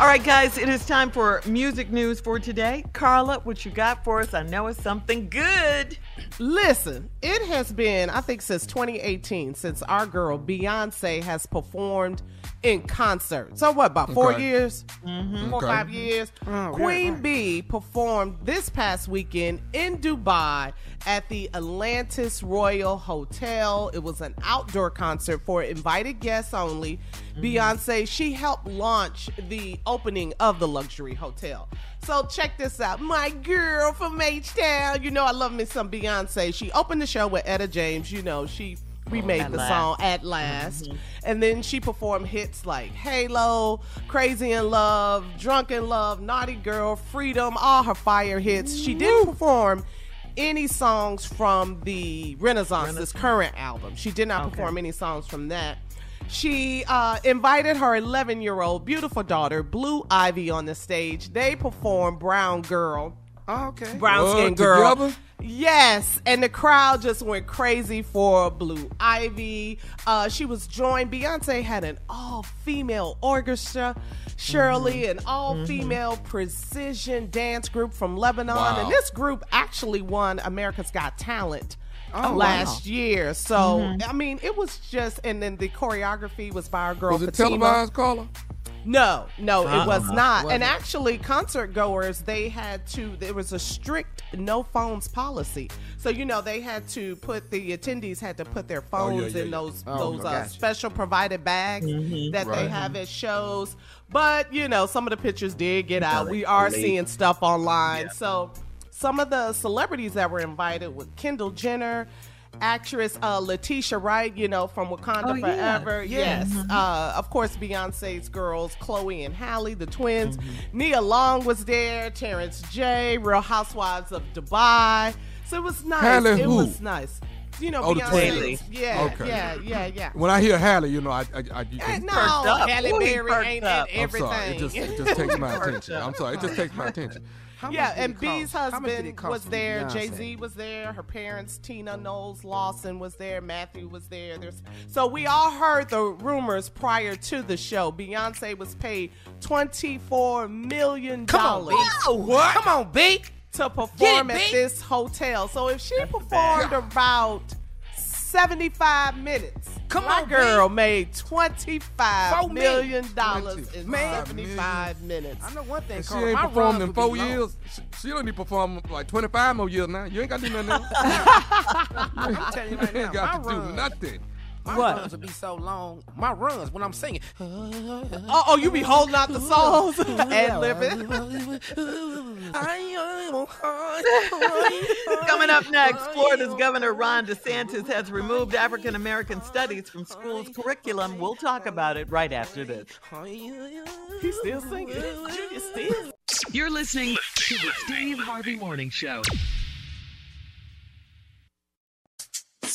All right, guys, it is time for music news for today. Carla, what you got for us? I know it's something good. Listen, it has been, I think, since 2018, since our girl Beyonce has performed in concert. So, what, about four Okay. years? Mm-hmm. Four Okay. five years? Oh, Queen yeah. Bee performed this past weekend in Dubai at the Atlantis Royal Hotel. It was an outdoor concert for invited guests only. Mm-hmm. Beyonce, she helped launch the opening of the luxury hotel. So check this out. My girl from H Town. You know I love me some Beyonce. She opened the show with Etta James. You know, she remade At the Last. song At Last. And then she performed hits like Halo, Crazy in Love, Drunk in Love, Naughty Girl, Freedom, all her fire hits. She didn't perform any songs from the Renaissance, this current album. She did not perform any songs from that. She uh, invited her 11 year old beautiful daughter, Blue Ivy, on the stage. They performed Brown Girl. Okay. Brown Uh, skin girl. together? Yes, and the crowd just went crazy for Blue Ivy. Uh, she was joined. Beyonce had an all-female orchestra. Shirley, Mm-hmm. an all-female precision dance group from Lebanon, Wow. and this group actually won America's Got Talent. Oh, last wow. year, so Mhm. I mean, it was just, and then the choreography was by our girl Was it Fatima. televised, Carla? No, no, it was Uh-uh. not. Wasn't. And actually, concert goers, they had to, there was a strict no phones policy. So, you know, they had to put, the attendees had to put their Oh, yeah, phones yeah, in yeah. those, Oh, those no, uh, gotcha. special provided bags Mhm. that they have at shows. But, you know, some of the pictures did get out. We are Late. seeing stuff online. So, some of the celebrities that were invited were Kendall Jenner, actress uh, Letitia Wright, you know, from Wakanda Oh, yeah. Forever. Yeah. Yes. Mhm. Uh, of course, Beyonce's girls, Chloe and Halle, the twins. Mm-hmm. Nia Long was there, Terrence J, Real Housewives of Dubai. So it was nice. Halle it who? was nice. You know, Oh, the Beyonce's. Yeah, Okay. yeah, yeah, yeah. When I hear Halle, you know, I, I, I you can, no, Halle Berry ain't up. in I'm sorry, it just, it just takes my attention. I'm sorry, it just takes my attention. yeah, and B's How much did it husband was there. Jay Z was there. Her parents, Tina Knowles Lawson, was there. Mathew was there. There's so we all heard the rumors prior to the show. Beyonce was paid twenty four million dollars. What? Come on, B. To perform it, at this hotel. So if she performed about seventy five minutes. Come My on, girl B. made twenty-five million dollars in seventy-five minutes. I know one thing. She ain't performed in four years. She, she don't need to perform like twenty-five more years now. You ain't got to do nothing. Else. I'm telling you right you ain't now, got to do nothing. My What? runs would be so long. My runs when I'm singing. Oh, oh, you be holding out the songs and living. Coming up next, Florida's Governor Ron DeSantis has removed African American studies from school's curriculum. We'll talk about it right after this. He's still singing. Junior still. You're listening to the Steve Harvey Morning Show.